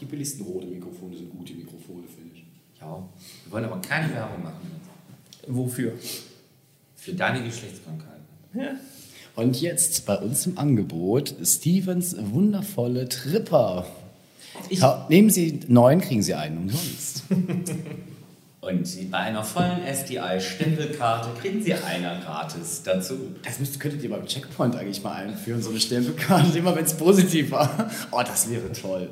die billigsten rote Mikrofone sind gute Mikrofone, finde ich. Ja, wir wollen aber keine Werbung machen. Wofür? Für deine Geschlechtskrankheiten. Ja. Und jetzt bei uns im Angebot Stevens wundervolle Tripper. Ich- nehmen Sie neun, kriegen Sie einen umsonst. Und bei einer vollen SDI-Stempelkarte kriegen Sie einer gratis dazu. Das müsst, könntet ihr beim Checkpoint eigentlich mal einführen, so eine Stempelkarte, immer wenn es positiv war. Oh, das wäre toll.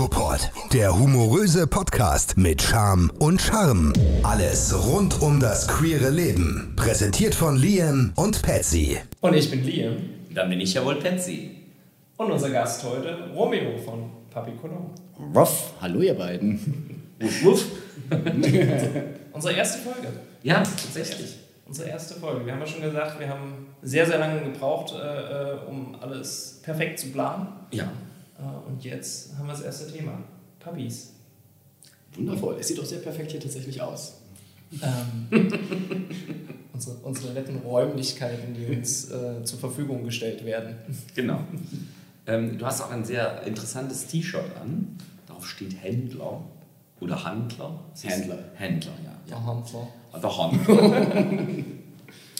Infoport, der humoröse Podcast mit Charme und Charme. Alles rund um das queere Leben. Präsentiert von Liam und Patsy. Und ich bin Liam. Dann bin ich ja wohl Patsy. Und unser Gast heute, Romeo von Papi Cologne. Ruff, hallo ihr beiden. Wuff, wuff. Unsere erste Folge. Ja, tatsächlich. Unsere erste Folge. Wir haben ja schon gesagt, wir haben sehr, sehr lange gebraucht, äh, äh, um alles perfekt zu planen. Ja. Äh, und jetzt haben wir das erste Thema. Puppies. Wundervoll. Es sieht doch sehr perfekt hier tatsächlich aus. Ähm, unsere, unsere netten Räumlichkeiten, die uns äh, zur Verfügung gestellt werden. Genau. Ähm, du hast auch ein sehr interessantes T-Shirt an. Darauf steht Händler oder Handler. Händler. Händler, ja. Ja. Handler. Der Handler.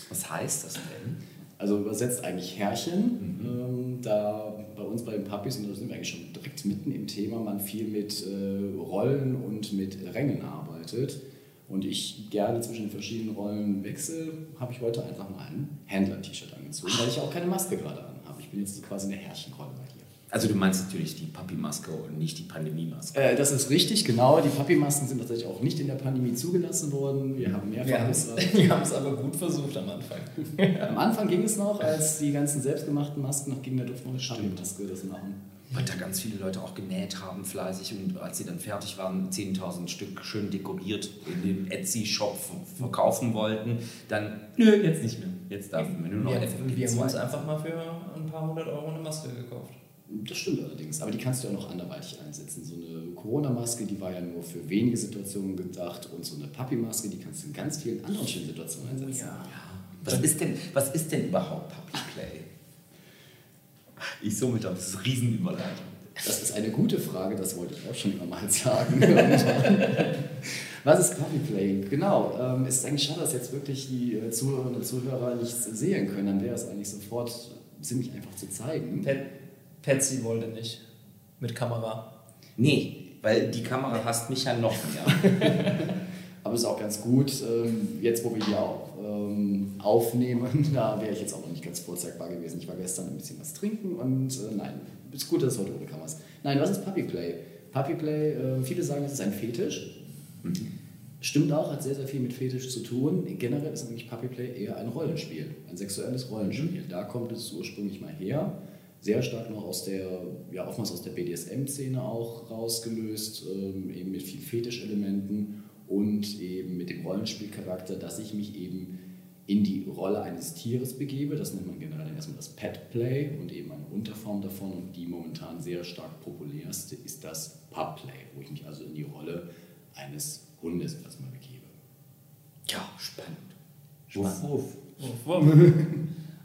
Was heißt das denn? Also übersetzt eigentlich Herrchen. Ähm, da bei uns bei den Puppies, und da sind wir eigentlich schon direkt mitten im Thema, man viel mit äh, Rollen und mit Rängen arbeitet. Und ich gerne zwischen den verschiedenen Rollen wechsle, habe ich heute einfach mal ein Händler-T-Shirt angezogen, weil ich auch keine Maske gerade an habe. Ich bin jetzt quasi in der Herrchenrolle. Also du meinst natürlich die Papi-Maske und nicht die Pandemie-Maske. Äh, das ist richtig, genau. Die Papi-Masken sind tatsächlich auch nicht in der Pandemie zugelassen worden. Wir haben mehrfach... Wir haben es gesagt- wir haben es aber gut versucht am Anfang. Am Anfang ging es noch, als die ganzen selbstgemachten Masken noch gingen, da durfte man eine Papi-Maske das machen. Weil da ganz viele Leute auch genäht haben, fleißig. Und als sie dann fertig waren, 10.000 Stück schön dekoriert in den Etsy-Shop ver- verkaufen wollten, dann, nö, jetzt nicht mehr. Jetzt darf man nur noch Wir, FFP2. wir haben uns einfach mal für ein paar hundert Euro eine Maske gekauft. Das stimmt allerdings, aber die kannst du ja noch anderweitig einsetzen. So eine Corona-Maske, die war ja nur für wenige Situationen gedacht und so eine Papi-Maske, die kannst du in ganz vielen anderen schönen Situationen einsetzen. Ja. Was ist denn, was ist denn überhaupt Puppy Play? Ich so mit das ist Riesenüberleitung. Das ist eine gute Frage, das wollte ich auch schon immer mal sagen. Was ist Puppy Play? Genau, ähm, es ist eigentlich schade, dass jetzt wirklich die äh, Zuhörerinnen und Zuhörer nichts sehen können. Dann wäre es eigentlich sofort ziemlich einfach zu zeigen. Patsy wollte nicht. Mit Kamera. Nee, weil die Kamera hasst mich ja noch mehr. Aber es ist auch ganz gut, ähm, jetzt wo wir hier auch ähm, aufnehmen, da wäre ich jetzt auch noch nicht ganz vorzeigbar gewesen. Ich war gestern ein bisschen was trinken und äh, nein, ist gut, dass es heute ohne Kamera ist. Nein, was ist Puppy Play? Puppy Play, äh, viele sagen, es ist ein Fetisch. Stimmt auch, hat sehr, sehr viel mit Fetisch zu tun. Generell ist eigentlich Puppy Play eher ein Rollenspiel, ein sexuelles Rollenspiel. Da kommt es ursprünglich mal her. Sehr stark noch aus der, ja, oftmals aus der BDSM-Szene auch rausgelöst, ähm, eben mit vielen Fetischelementen und eben mit dem Rollenspielcharakter, dass ich mich eben in die Rolle eines Tieres begebe. Das nennt man generell erstmal das Pet Play und eben eine Unterform davon. Und die momentan sehr stark populärste ist das Pup Play, wo ich mich also in die Rolle eines Hundes erstmal begebe. Ja, spannend. Wuff, wuff. Wuff, wuff.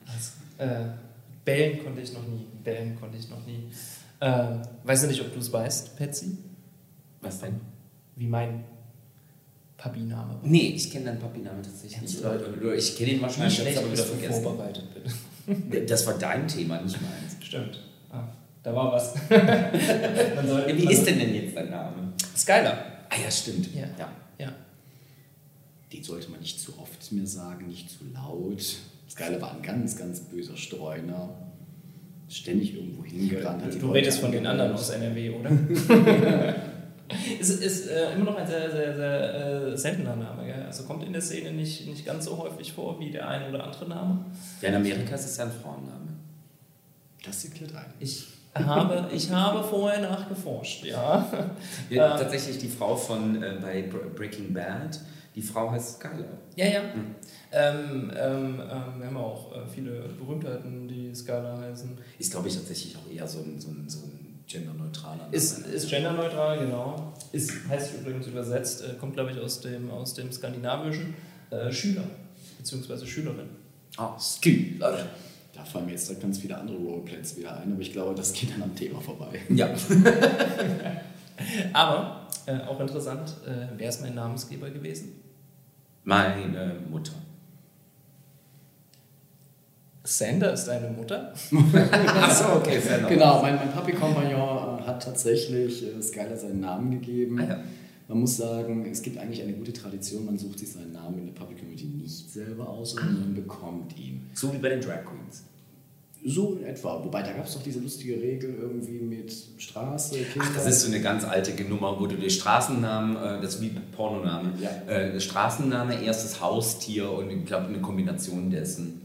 Also, äh, bellen konnte ich noch nie. Bellen konnte ich noch nie. Äh, weißt du nicht, ob du es weißt, Patsy? Was denn? Wie mein Papi-Name war. Nee, ich kenne deinen Papi-Namen tatsächlich nicht. Leute, Ich kenne ihn wahrscheinlich, schlecht aber ich wieder vergessen. vorbereitet bin. Das war dein Thema, nicht meins. Stimmt. Ah, da war was. Ja, wie ist denn denn jetzt dein Name? Skylar. Ah ja, stimmt. Ja. ja. Ja. Den sollte man nicht zu oft mehr sagen, nicht zu laut. Skyler war ein ganz, ganz böser Streuner. Ständig irgendwo hingerannt. hat Du Leute redest von den anderen aus NRW, oder? ist ist äh, immer noch ein sehr, sehr, sehr äh, seltener Name. Gell? Also kommt in der Szene nicht, nicht ganz so häufig vor wie der ein oder andere Name. Ja, in Amerika ist es ja ein Frauenname. Das erklärt ein. Ich habe, ich habe vorher nachgeforscht, ja. Ja, Äh, tatsächlich die Frau von äh, bei Br- Breaking Bad, die Frau heißt Skylar. Ja, ja. Ähm, ähm, ähm, wir haben auch äh, viele Berühmtheiten, die Skylar heißen. Ist, glaube ich, tatsächlich auch eher so ein, so ein, so ein genderneutraler Name. Ist, ist genderneutral, genau. Ist, heißt übrigens übersetzt, äh, kommt glaube ich aus dem, aus dem skandinavischen äh, Schüler, beziehungsweise Schülerin. Ah, Skylar. Da fallen mir jetzt ganz viele andere Roleplays wieder ein, aber ich glaube, das geht dann am Thema vorbei. Ja. Aber äh, auch interessant, äh, wer ist mein Namensgeber gewesen? Meine Mutter. Sander ist deine Mutter. Achso, okay, fair enough. Genau, mein, mein Papi-Kompagnon äh, hat tatsächlich äh, Skylar seinen Namen gegeben. Ah, ja. Man muss sagen, es gibt eigentlich eine gute Tradition, man sucht sich seinen Namen in der Public Community nicht selber aus, sondern man bekommt ihn. So wie bei den Drag Queens. So in etwa. Wobei, da gab es doch diese lustige Regel irgendwie mit Straße, Kinder. Ach, das ist so eine ganz alte Nummer, wo du den Straßennamen, äh, das ist wie Pornoname, Ja. äh, Straßenname, erstes Haustier und ich glaube eine Kombination dessen.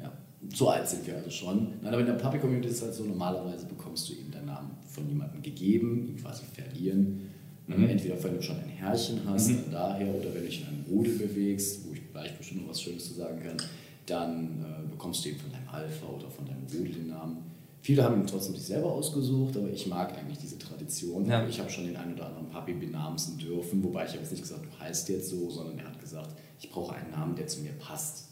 Ja, so alt sind wir also schon. Nein, aber in der Public Community ist es halt so, normalerweise bekommst du eben deinen Namen von jemandem gegeben, ihn quasi verlieren. Mhm. Entweder wenn du schon ein Herrchen hast, dann daher, oder wenn du dich in einem Rudel bewegst, wo ich gleich bestimmt noch was Schönes zu sagen kann, dann äh, bekommst du eben von deinem Alpha oder von deinem Rudel den Namen. Viele haben ihn trotzdem sich selber ausgesucht, aber ich mag eigentlich diese Tradition. Ja. Ich habe schon den einen oder anderen Papi benamsen dürfen, wobei ich habe jetzt nicht gesagt, du heißt jetzt so, sondern er hat gesagt, ich brauche einen Namen, der zu mir passt.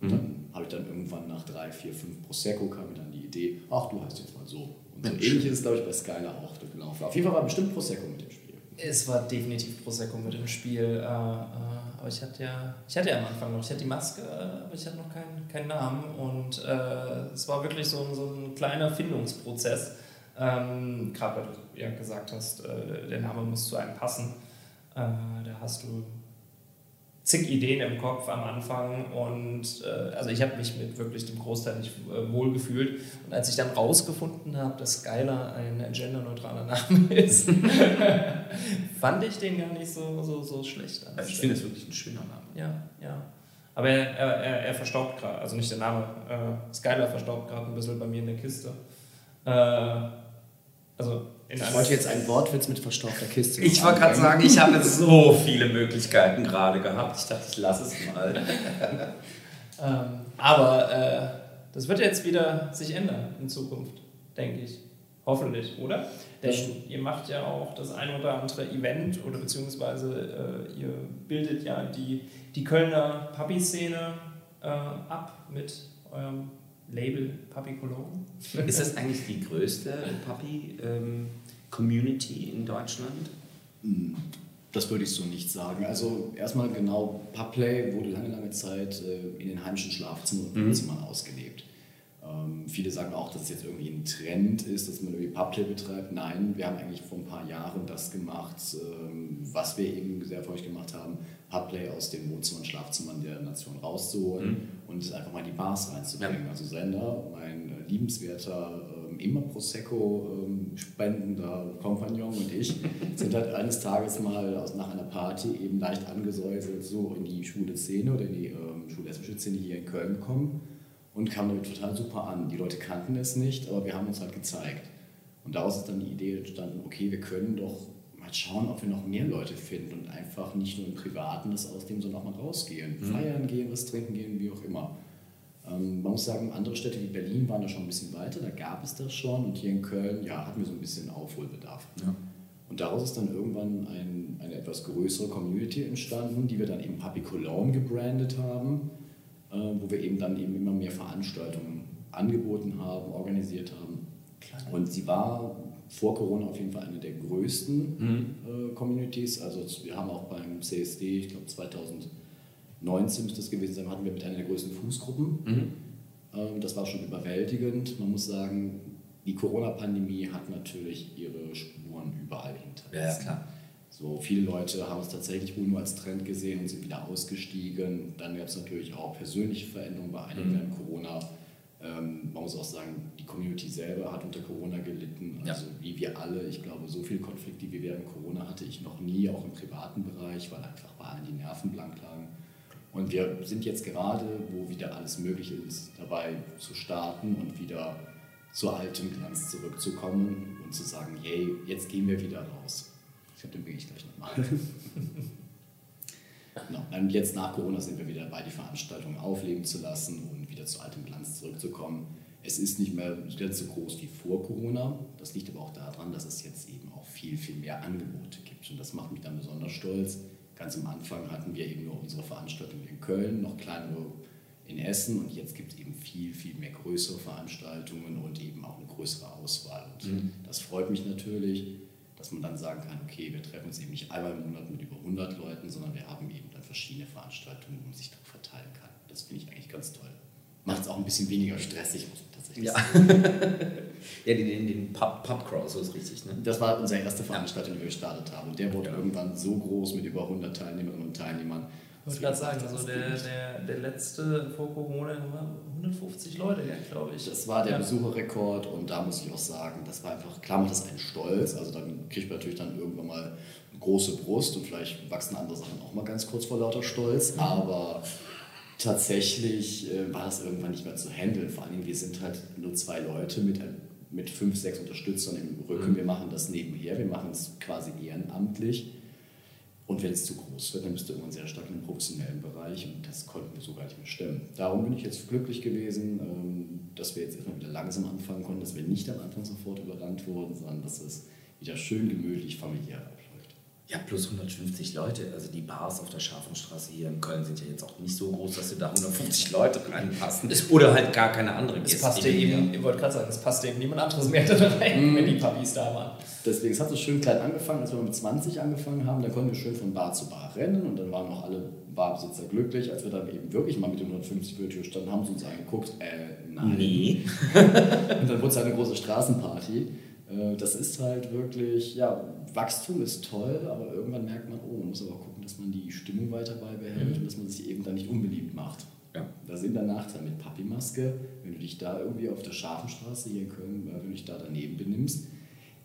Und dann habe ich dann irgendwann nach drei, vier, fünf Prosecco kam mir dann die Idee, ach, du heißt jetzt mal so. Und so ähnlich ist es, glaube ich, bei Skylar auch gelaufen. Auf jeden Fall war bestimmt Prosecco mit dem Spiel. Es war definitiv Prosecco mit dem Spiel. Äh, äh, aber ich hatte ja, ich hatte ja am Anfang noch, ich hatte die Maske, aber ich hatte noch keinen, keinen Namen. Und äh, es war wirklich so, ein- so ein kleiner Findungsprozess. Ähm, Gerade weil du ja gesagt hast, der Name muss zu einem passen. Da hast du zig Ideen im Kopf am Anfang und äh, also ich habe mich mit wirklich dem Großteil nicht äh, wohl gefühlt. Und als ich dann rausgefunden habe, dass Skylar ein genderneutraler Name ist, fand ich den gar nicht so, so, so schlecht an. der Ich finde es wirklich ein schöner Name. Ja, ja. Aber er, er, er, er verstaubt gerade, also nicht der Name, äh, Skylar verstaubt gerade ein bisschen bei mir in der Kiste. Äh, also Ich wollte jetzt einen Wortwitz mit verstaubter Kiste. Ich wollte gerade sagen, ich habe so viele Möglichkeiten gerade gehabt. Ich dachte, ich lasse es mal. Ähm, aber äh, das wird jetzt wieder sich ändern in Zukunft, denke ich. Hoffentlich, oder? Denn ihr macht ja auch das ein oder andere Event oder beziehungsweise äh, ihr bildet ja die, die Kölner Papi-Szene äh, ab mit eurem Label Papi Cologne. Ist das eigentlich die größte Puppy-Community in Deutschland? Hm, Das würde ich so nicht sagen. Also erstmal genau, Pubplay wurde lange, lange Zeit äh, in den heimischen Schlafzimmern und Mhm. Wohnzimmern ausgelebt. Ähm, viele sagen auch, dass es jetzt irgendwie ein Trend ist, dass man irgendwie Pubplay betreibt. Nein, wir haben eigentlich vor ein paar Jahren das gemacht, ähm, was wir eben sehr erfolgreich gemacht haben, Pubplay aus den Wohnzimmern und Schlafzimmern der Nation rauszuholen Mhm. und einfach mal in die Bars reinzubringen. Also Sender, mein äh, liebenswerter, immer Prosecco ähm, spendender Kompagnon und ich sind halt eines Tages mal aus, nach einer Party eben leicht angesäuselt so in die schwule Szene oder in die ähm, schwul-lesbische Szene hier in Köln gekommen und kamen damit total super an. Die Leute kannten es nicht, aber wir haben uns halt gezeigt. Und daraus ist dann die Idee entstanden, okay, wir können doch mal schauen, ob wir noch mehr Leute finden und einfach nicht nur im Privaten das ausnehmen, sondern auch mal rausgehen. Feiern gehen, was trinken gehen, wie auch immer. Ähm, man muss sagen, andere Städte wie Berlin waren da schon ein bisschen weiter, da gab es das schon und hier in Köln, ja, hatten wir so ein bisschen Aufholbedarf. Ja. Und daraus ist dann irgendwann ein, eine etwas größere Community entstanden, die wir dann eben Papi Cologne gebrandet haben, äh, wo wir eben dann eben immer mehr Veranstaltungen angeboten haben, organisiert haben. Und sie war vor Corona auf jeden Fall eine der größten äh, Communities. Also wir haben auch beim CSD, ich glaube 2019 müsste das gewesen sein, hatten wir mit einer der größten Fußgruppen. Ähm, Das war schon überwältigend. Man muss sagen, die Corona-Pandemie hat natürlich ihre Spuren überall hinterlassen. Ja, klar. So, viele Leute haben es tatsächlich wohl nur als Trend gesehen und sind wieder ausgestiegen. Dann gab es natürlich auch persönliche Veränderungen bei einigen während Corona. Ähm, man muss auch sagen, die Community selber hat unter Corona gelitten. Ja. Also wie wir alle. Ich glaube, so viele Konflikte wie während Corona hatte ich noch nie, auch im privaten Bereich, weil einfach bei allen die Nerven blank lagen. Und wir sind jetzt gerade, wo wieder alles möglich ist, dabei zu starten und wieder zu altem Glanz zurückzukommen und zu sagen, hey, jetzt gehen wir wieder raus. Ich glaube, den bringe ich gleich nochmal. genau. Und jetzt nach Corona sind wir wieder dabei, die Veranstaltungen aufleben zu lassen und wieder zu altem Glanz zurückzukommen. Es ist nicht mehr ganz so groß wie vor Corona. Das liegt aber auch daran, dass es jetzt eben auch viel, viel mehr Angebote gibt. Und das macht mich dann besonders stolz. Ganz am Anfang hatten wir eben nur unsere Veranstaltung in Köln, noch kleinere in Essen und jetzt gibt es eben viel, viel mehr größere Veranstaltungen und eben auch eine größere Auswahl. Und Mhm. das freut mich natürlich, dass man dann sagen kann, okay, wir treffen uns eben nicht einmal im Monat mit über 100 Leuten, sondern wir haben eben dann verschiedene Veranstaltungen, wo man sich darauf verteilen kann. Das finde ich eigentlich ganz toll. Macht es auch ein bisschen weniger stressig, muss man Ja. ja, den, den, den Pub, Pub Crawl, so ist richtig, ne? Das war unsere erste Veranstaltung, die wir gestartet haben. Und der wurde Genau. irgendwann so groß mit über 100 Teilnehmerinnen und Teilnehmern. Ich wollte gerade sagen, also der, der, der letzte vor Corona war 150 Leute, ja, glaube ich. Das war der ja. Besucherrekord und da muss ich auch sagen, das war einfach, klar macht das einen stolz, also dann kriegt man natürlich dann irgendwann mal eine große Brust und vielleicht wachsen andere Sachen auch mal ganz kurz vor lauter Stolz, aber tatsächlich äh, war das irgendwann nicht mehr zu handeln. Vor allem, wir sind halt nur zwei Leute mit, ein- mit fünf, sechs Unterstützern im Rücken. Mhm. Wir machen das nebenher, wir machen es quasi ehrenamtlich. Und wenn es zu groß wird, dann bist du irgendwann sehr stark im professionellen Bereich und das konnten wir so gar nicht mehr stemmen. Darum bin ich jetzt glücklich gewesen, ähm, dass wir jetzt erstmal wieder langsam anfangen konnten, dass wir nicht am Anfang sofort überrannt wurden, sondern dass es wieder schön gemütlich familiär abläuft. Ja, plus 150 Leute. Also die Bars auf der Scharfenstraße hier in Köln sind ja jetzt auch nicht so groß, dass sie da 150 Leute reinpassen. Oder halt gar keine anderen Es Gäste. passte eben, ich wollte gerade sagen, es passte eben niemand anderes mehr da rein, wenn die Puppies da waren. Deswegen, es hat so schön klein angefangen, als wir mit 20 angefangen haben, dann konnten wir schön von Bar zu Bar rennen und dann waren auch alle Barbesitzer glücklich, als wir dann eben wirklich mal mit den 150 vor der Tür standen, haben sie uns angeguckt, äh, nein. Nee. Und dann wurde es halt eine große Straßenparty. Äh, Das ist halt wirklich, ja, Wachstum ist toll, aber irgendwann merkt man, oh, man muss aber gucken, dass man die Stimmung weiter beibehält und dass man sich eben dann nicht unbeliebt macht. Ja. Da sind der Nachteil mit Papi-Maske, wenn du dich da irgendwie auf der scharfen Straße hier in Köln, äh, wenn du dich da daneben benimmst,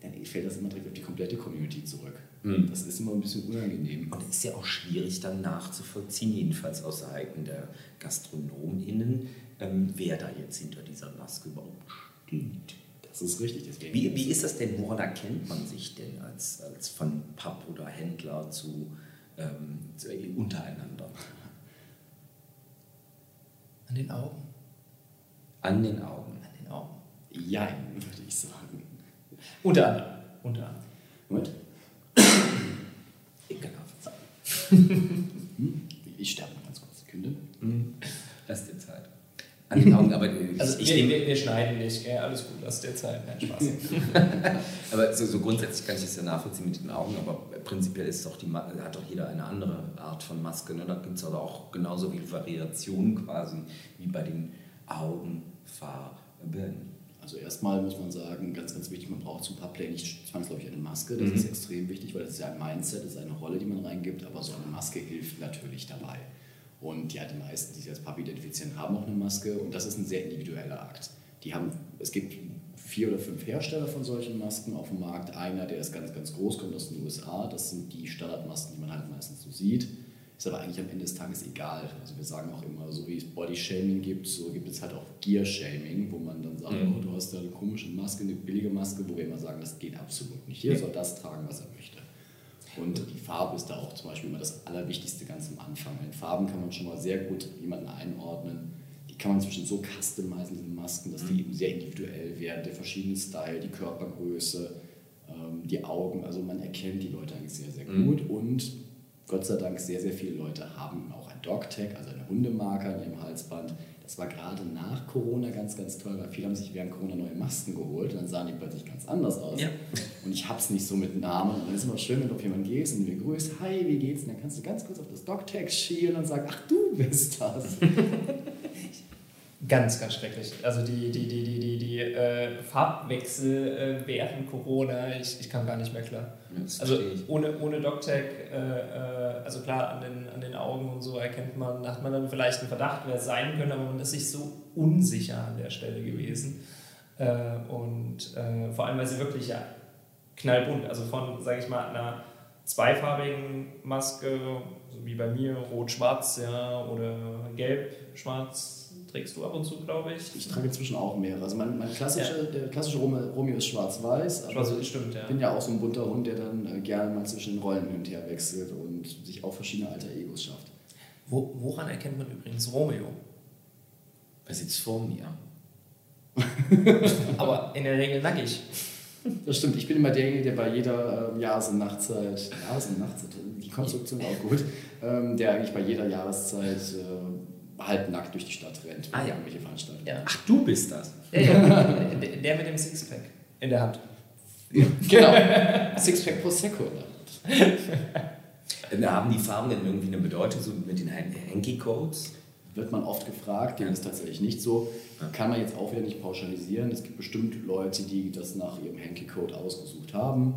dann fällt das immer direkt auf die komplette Community zurück. Mhm. Das ist immer ein bisschen unangenehm. Und es ist ja auch schwierig dann nachzuvollziehen, jedenfalls aus Seiten der GastronomInnen, ähm, wer da jetzt hinter dieser Maske überhaupt steht. Das ist richtig. Deswegen Wie, wie ist das denn, woran erkennt man sich denn als, als von Pub oder Händler zu, ähm, zu untereinander? An den Augen. An den Augen. An den Augen. Ja, würde ich sagen. Unter anderem. Unter anderem. Moment. Ekelhaft. Ich sterbe noch ganz kurz. Sekunde. Hm. Lass dir Zeit. An den Augen, aber ich, Also ich wir, nehme wir, wir schneiden nicht, gell? alles gut, lass dir Zeit, kein Spaß. Aber so, so grundsätzlich kann ich das ja nachvollziehen mit den Augen, aber prinzipiell ist doch die, hat doch jeder eine andere Art von Maske. Ne? Da gibt es also auch genauso viele Variationen quasi wie bei den Augenfarben. Also erstmal muss man sagen, ganz, ganz wichtig, man braucht zum Public nicht zwangsläufig eine Maske. Das Mhm. ist extrem wichtig, weil das ist ja ein Mindset, das ist eine Rolle, die man reingibt, aber so eine Maske hilft natürlich dabei. Und ja, die meisten, die sich als Papi identifizieren, haben auch eine Maske und das ist ein sehr individueller Akt. Die haben, es gibt vier oder fünf Hersteller von solchen Masken auf dem Markt. Einer, der ist ganz, ganz groß, kommt aus den USA. Das sind die Standardmasken, die man halt meistens so sieht. Ist aber eigentlich am Ende des Tages egal. Also wir sagen auch immer, so wie es Body-Shaming gibt, so gibt es halt auch Gear-Shaming, wo man dann sagt, Mhm. oh, du hast da eine komische Maske, eine billige Maske, wo wir immer sagen, das geht absolut nicht. Jeder soll das tragen, was er möchte. Und die Farbe ist da auch zum Beispiel immer das Allerwichtigste ganz am Anfang. In Farben kann man schon mal sehr gut jemanden einordnen. Die kann man inzwischen so customizen, diese Masken, dass die eben sehr individuell werden. Der verschiedene Style, die Körpergröße, ähm, die Augen. Also man erkennt die Leute eigentlich sehr, sehr Mhm. gut. Und Gott sei Dank, sehr, sehr viele Leute haben auch ein Dog-Tag, also eine Hundemarke an ihrem Halsband. Das war gerade nach Corona ganz, ganz toll, weil viele haben sich während Corona neue Masken geholt und dann sahen die plötzlich ganz anders aus. Ja. Und ich hab's nicht so mit Namen. Und dann ist es immer schön, wenn du auf jemanden gehst und ihn begrüßt, hi, wie geht's? Und dann kannst du ganz kurz auf das Dog-Tag schielen und sagen, ach, du bist das. Ganz, ganz schrecklich. Also die, die, die, die, die, die äh, Farbwechsel äh, während Corona, ich, ich kam gar nicht mehr klar. Das Also ohne, ohne DocTag, äh, äh, also klar, an den, an den Augen und so erkennt man, hat man dann vielleicht einen Verdacht, wer es sein könnte, aber man ist sich so unsicher an der Stelle gewesen. Äh, und äh, vor allem, weil sie wirklich ja knallbunt, also von, sage ich mal, einer zweifarbigen Maske, so wie bei mir, rot-schwarz, ja, oder gelb-schwarz, trägst du ab und zu, glaube ich. Ich trage inzwischen auch mehrere. Also mein, mein klassische, der klassische Romeo, Romeo ist schwarz-weiß. aber Schwarz, stimmt, ja. Ich bin ja auch so ein bunter Hund, der dann äh, gerne mal zwischen den Rollen hin und her wechselt und sich auch verschiedene alter Egos schafft. Wo, woran erkennt man übrigens Romeo? Er sitzt vor mir. Aber in der Regel nackig. Das stimmt, ich bin immer derjenige, der bei jeder ähm, Jahres- und Nachtzeit, Jahres- und Nachtzeit, die Konstruktion auch gut, ähm, der eigentlich bei jeder Jahreszeit äh, halb nackt durch die Stadt rennt, Ah, ja. irgendwelche Veranstaltungen. Ja. Ach, du bist das. Ja, ja. Der, der mit dem Sixpack in der Hand. Genau. Sixpack Prosecco. Ne? Äh, Haben die Farben denn irgendwie eine Bedeutung, so mit den Hanky-Codes? Wird man oft gefragt, dem ist tatsächlich nicht so. Kann man jetzt auch wieder nicht pauschalisieren. Es gibt bestimmt Leute, die das nach ihrem Hanky-Code ausgesucht haben.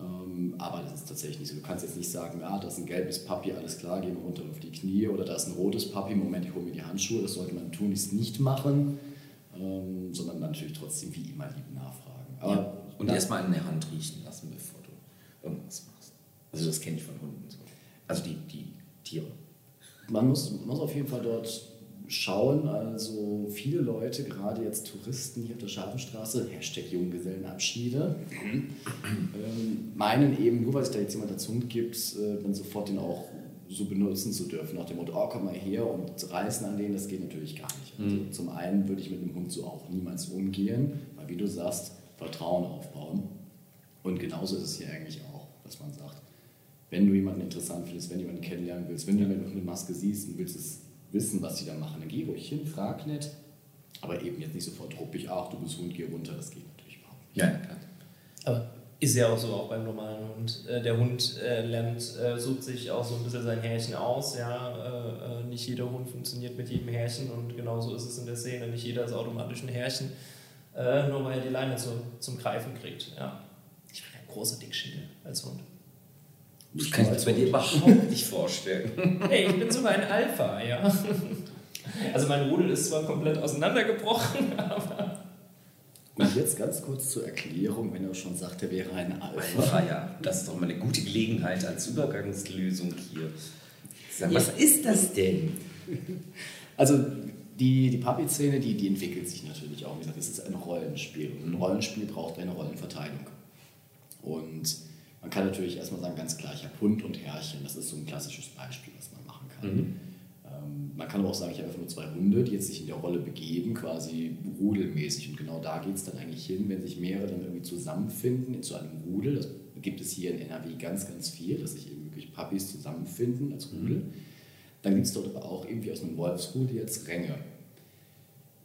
Ähm, aber das ist tatsächlich nicht so. Du kannst jetzt nicht sagen, ah, das ist ein gelbes Papi, alles klar, gehen wir runter auf die Knie. Oder da ist ein rotes Papi, Moment, ich hole mir die Handschuhe. Das sollte man tunlichst nicht machen. Ähm, sondern natürlich trotzdem wie immer lieb nachfragen. Aber Ja. Und erstmal in der Hand riechen lassen, bevor du irgendwas machst. Also das kenne ich von Hunden so. Also die, die Tiere. Man muss, man muss auf jeden Fall dort schauen. Also viele Leute, gerade jetzt Touristen hier auf der Schafenstraße, Hashtag Junggesellenabschiede, ähm, meinen eben, nur weil es da jetzt jemand dazu gibt, äh, dann sofort den auch so benutzen zu dürfen. Nach dem Motto, oh, komm mal her und reißen an den, das geht natürlich gar nicht. Also Zum einen würde ich mit einem Hund so auch niemals umgehen, weil wie du sagst, Vertrauen aufbauen. Und genauso ist es hier eigentlich auch, dass man sagt, wenn du jemanden interessant findest, wenn du jemanden kennenlernen willst, wenn du jemanden mit einer Maske siehst und willst es wissen, was die da machen, dann geh ruhig hin, frag nett, aber eben jetzt nicht sofort ruppig, ach du bist Hund, geh runter, das geht natürlich überhaupt nicht. Ja, klar. Aber ist ja auch so, auch beim normalen Hund. Äh, der Hund äh, lernt, äh, sucht sich auch so ein bisschen sein Härchen aus. Ja? Nicht jeder Hund funktioniert mit jedem Härchen und genauso ist es in der Szene. Nicht jeder ist automatisch ein Härchen, äh, nur weil er die Leine zu, zum Greifen kriegt. Ja. Ich bin ein großer Dickschädel als Hund. Das kann ich mir bei dir überhaupt nicht vorstellen. Hey, ich bin sogar ein Alpha, ja. Also mein Rudel ist zwar komplett auseinandergebrochen, aber Und jetzt ganz kurz zur Erklärung, wenn er schon sagt, er wäre ein Alpha. Alpha, ja. Das ist doch mal eine gute Gelegenheit als Übergangslösung hier. Sag, was ist das denn? Also die, die Papi-Szene, die, die entwickelt sich natürlich auch. Wie gesagt, es ist ein Rollenspiel und ein Rollenspiel braucht eine Rollenverteilung. Und man kann natürlich erstmal sagen, ganz klar, ich habe Hund und Herrchen. Das ist so ein klassisches Beispiel, was man machen kann. Ähm, man kann aber auch sagen, ich habe einfach nur zwei Hunde, die jetzt sich in der Rolle begeben, quasi rudelmäßig. Und genau da geht es dann eigentlich hin, wenn sich mehrere dann irgendwie zusammenfinden in zu einem Rudel. Das gibt es hier in NRW ganz, ganz viel, dass sich eben wirklich Puppies zusammenfinden als Rudel. Dann gibt es dort aber auch irgendwie aus einem Wolfsrudel jetzt Ränge.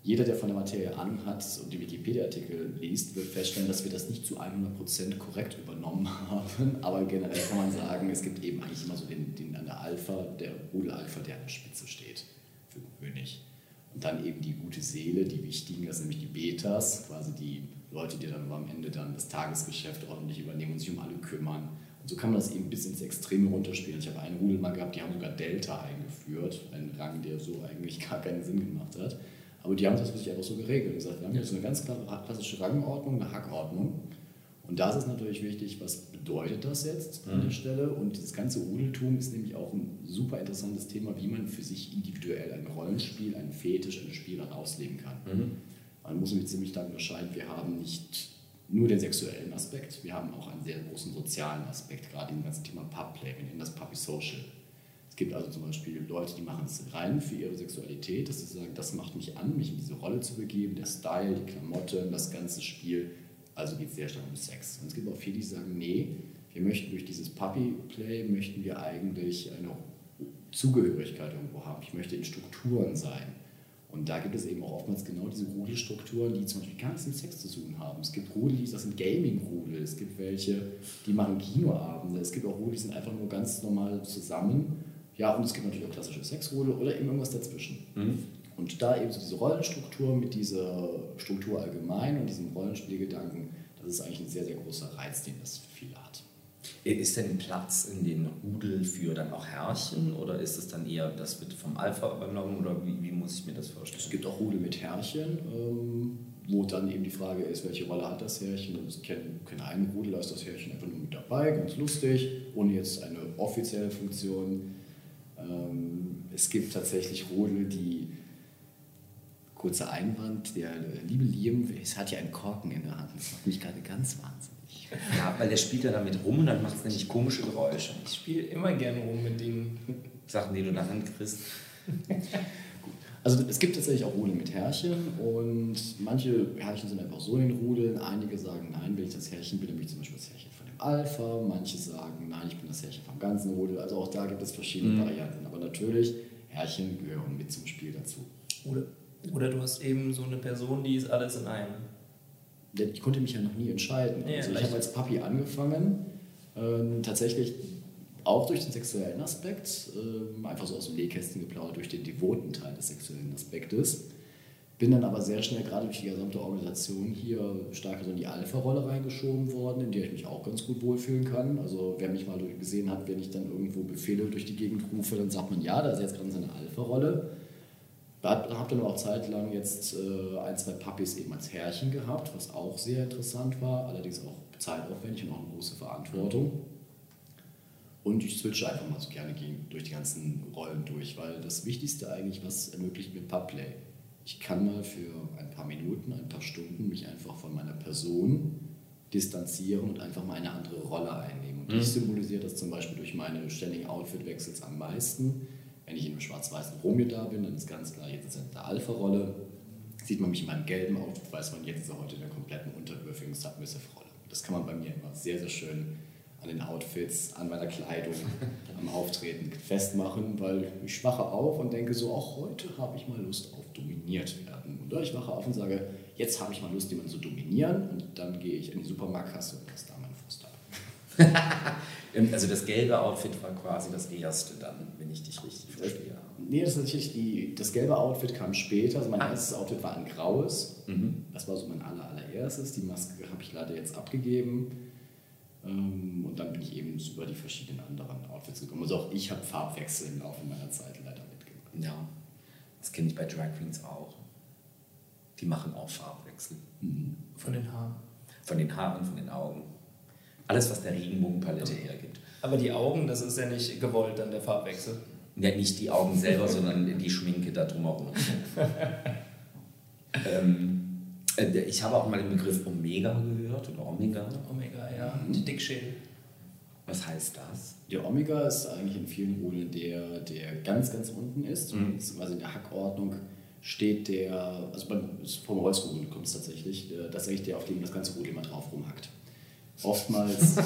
Jeder, der von der Materie Ahnung hat und die Wikipedia-Artikel liest, wird feststellen, dass wir das nicht zu 100% korrekt übernommen haben. Aber generell kann man sagen, es gibt eben eigentlich immer so den, den an der Alpha, der Rudel-Alpha, der an der Spitze steht, für gewöhnlich. Und dann eben die gute Seele, die wichtigen, das sind nämlich die Betas, quasi die Leute, die dann am Ende dann das Tagesgeschäft ordentlich übernehmen und sich um alle kümmern. Und so kann man das eben bis ins Extreme runterspielen. Ich habe einen Rudel mal gehabt, die haben sogar Delta eingeführt, einen Rang, der so eigentlich gar keinen Sinn gemacht hat. Aber die haben das wirklich einfach so geregelt und gesagt, wir haben jetzt eine ganz klare klassische Rangordnung, eine Hackordnung. Und da ist es natürlich wichtig, was bedeutet das jetzt an der Stelle? Und das ganze Rudeltum ist nämlich auch ein super interessantes Thema, wie man für sich individuell ein Rollenspiel, ein Fetisch, eine Spielart ausleben kann. Man muss nämlich ziemlich da unterscheiden, wir haben nicht nur den sexuellen Aspekt, wir haben auch einen sehr großen sozialen Aspekt, gerade im ganzen Thema Pubplay, wir nennen das Puppy Social. Es gibt also zum Beispiel Leute, die machen es rein für ihre Sexualität, dass sie sagen, das macht mich an, mich in diese Rolle zu begeben, der Style, die Klamotten, das ganze Spiel. Also geht es sehr stark um Sex. Und es gibt auch viele, die sagen, nee, wir möchten durch dieses Puppy-Play, möchten wir eigentlich eine Zugehörigkeit irgendwo haben. Ich möchte in Strukturen sein. Und da gibt es eben auch oftmals genau diese Rudelstrukturen, die zum Beispiel gar nichts mit Sex zu tun haben. Es gibt Rudel, das sind Gaming-Rudel, es gibt welche, die machen Kinoabende, es gibt auch Rudel, die sind einfach nur ganz normal zusammen. Ja, und es gibt natürlich auch klassische Sexrudel oder eben irgendwas dazwischen. Und da eben so diese Rollenstruktur mit dieser Struktur allgemein und diesem Rollenspielgedanken, das ist eigentlich ein sehr, sehr großer Reiz, den das für viele hat. Ist denn Platz in den Rudel für dann auch Herrchen oder ist es dann eher, das wird vom Alpha übernommen oder wie, wie muss ich mir das vorstellen? Es gibt auch Rudel mit Herrchen, ähm, wo dann eben die Frage ist, welche Rolle hat das Herrchen? Ich kenne kenn einen Rudel, da ist das Herrchen einfach nur mit dabei, ganz lustig, ohne jetzt eine offizielle Funktion. Es gibt tatsächlich Rudel, die, kurzer Einwand, der liebe Liam, es hat ja einen Korken in der Hand, das macht mich gerade ganz wahnsinnig. Ja, weil der spielt ja damit rum und dann macht es nämlich komische Geräusche. ich spiele immer gerne rum mit Dingen. Sachen, die du in der Hand kriegst. Also es gibt tatsächlich auch Rudel mit Härchen und manche Härchen sind einfach so in den Rudeln. Einige sagen, nein, wenn ich das Härchen bin, dann bin ich zum Beispiel das dem Alpha. Manche sagen, nein, ich bin das Härchen vom ganzen Rudel. Also auch da gibt es verschiedene Varianten. Aber natürlich, Herrchen gehören mit zum Spiel dazu. Oder, oder du hast eben so eine Person, die ist alles in einem. Ich konnte mich ja noch nie entscheiden. Ja, also ich habe als Papi angefangen, ähm, tatsächlich auch durch den sexuellen Aspekt, ähm, einfach so aus dem Nähkästchen geplaudert, durch den devoten Teil des sexuellen Aspektes. Bin dann aber sehr schnell, gerade durch die gesamte Organisation hier, stark so in die Alpha-Rolle reingeschoben worden, in der ich mich auch ganz gut wohlfühlen kann. Also wer mich mal gesehen hat, wenn ich dann irgendwo Befehle durch die Gegend rufe, dann sagt man, ja, da ist jetzt gerade seine Alpha-Rolle. Habe dann auch zeitlang jetzt äh, ein, zwei Puppies eben als Herrchen gehabt, was auch sehr interessant war, allerdings auch zeitaufwendig und auch eine große Verantwortung. Und ich switche einfach mal so gerne durch die ganzen Rollen durch, weil das Wichtigste eigentlich, was ermöglicht mir Pubplay. Ich kann mal für ein paar Minuten, ein paar Stunden mich einfach von meiner Person distanzieren und einfach mal eine andere Rolle einnehmen. Und ich symbolisiere das zum Beispiel durch meine ständigen Outfit-Wechsels am meisten. Wenn ich in einem schwarz-weißen Romeo da bin, dann ist ganz klar, jetzt ist er in der Alpha-Rolle. Sieht man mich in meinem gelben Outfit, weiß man, jetzt ist er heute in der kompletten unterwürfigen Submissive-Rolle. Das kann man bei mir immer sehr, sehr schön an den Outfits, an meiner Kleidung, am Auftreten festmachen, weil ich wache auf und denke so, auch heute habe ich mal Lust auf dominiert werden. Oder ich wache auf und sage, jetzt habe ich mal Lust, jemanden zu dominieren und dann gehe ich in die Supermarktkasse und lasse da meine Frust ab. Also das gelbe Outfit war quasi das erste dann, wenn ich dich richtig verstehe. Nee, das ist natürlich die, das gelbe Outfit kam später. Also mein Ah. erstes Outfit war ein graues. Mhm. Das war so mein aller, allererstes. Die Maske habe ich leider jetzt abgegeben. Ähm, Und dann bin ich eben über die verschiedenen anderen Outfits gekommen. Also auch ich habe Farbwechsel im Laufe meiner Zeit leider mitgemacht. Ja, das kenne ich bei Drag Queens auch. Die machen auch Farbwechsel. Von den Haaren. Von den Haaren, von den Augen. Alles, was der Regenbogenpalette hergibt. Aber die Augen, das ist ja nicht gewollt, dann der Farbwechsel. Ja, nicht die Augen selber, sondern die Schminke da drumherum. ähm, äh, ich habe auch mal den Begriff Omega gehört oder Omega. Omega, ja. Die Dickschädel. Was heißt das? Der Omega ist eigentlich in vielen Rudeln der, der ganz, ganz unten ist. Mhm. Ist quasi in der Hackordnung steht der, also beim, vom Holzrudel kommt es tatsächlich, der- das ist eigentlich der, auf dem das ganze Rudel immer drauf rumhackt. Oftmals,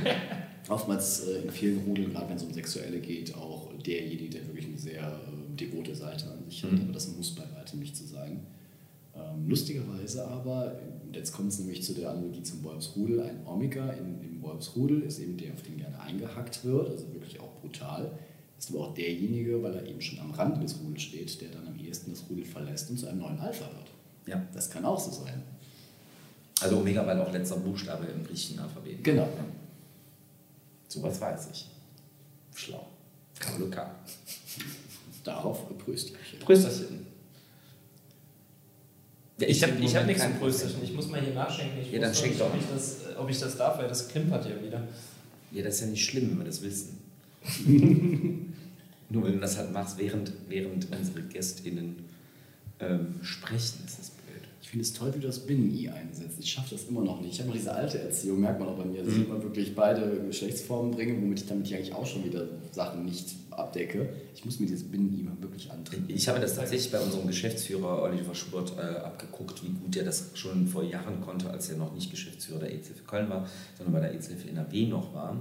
oftmals äh, in vielen Rudeln, gerade wenn es um Sexuelle geht, auch derjenige, der wirklich eine sehr äh, devote Seite an sich hat, Mhm. aber das muss bei weitem nicht so sein. Ähm, lustigerweise aber, jetzt kommt es nämlich zu der Analogie zum Wolfsrudel, ein Omega in, im Wolfsrudel ist eben der, auf den gerne eingehackt wird, also wirklich auch brutal. Ist aber auch derjenige, weil er eben schon am Rand des Rudels steht, der dann am ehesten das Rudel verlässt und zu einem neuen Alpha wird. Ja. Das kann auch so sein. Also Omega, weil auch letzter Buchstabe im griechischen Alphabet. Genau. Sowas weiß ich. Schlau. K. Darauf geprüst. Prösterchen. Ja, Ich habe ich hab im nichts zum Prösterchen. Ich muss mal hier nachschenken. Ich Ja, dann schenk nicht, doch. Ob ich, das, äh, ob ich das darf, weil das klimpert ja wieder. Ja, das ist ja nicht schlimm, wenn wir das wissen. Nur wenn du das halt machst, während, während unsere GästInnen ähm, sprechen, ist das blöd. Ich finde es toll, wie du das Binnen-I einsetzt. Ich schaffe das immer noch nicht. Ich habe noch diese alte Erziehung, merkt man auch bei mir, dass ich immer wirklich beide Geschlechtsformen bringe, womit ich damit ich eigentlich auch schon wieder Sachen nicht abdecke. Ich muss mir dieses Binnen-I mal wirklich antreten. Ich habe das tatsächlich bei unserem Geschäftsführer Oliver Schubert äh, abgeguckt, wie gut er das schon vor Jahren konnte, als er noch nicht Geschäftsführer der EZF Köln war, sondern bei der EZF NRW noch war.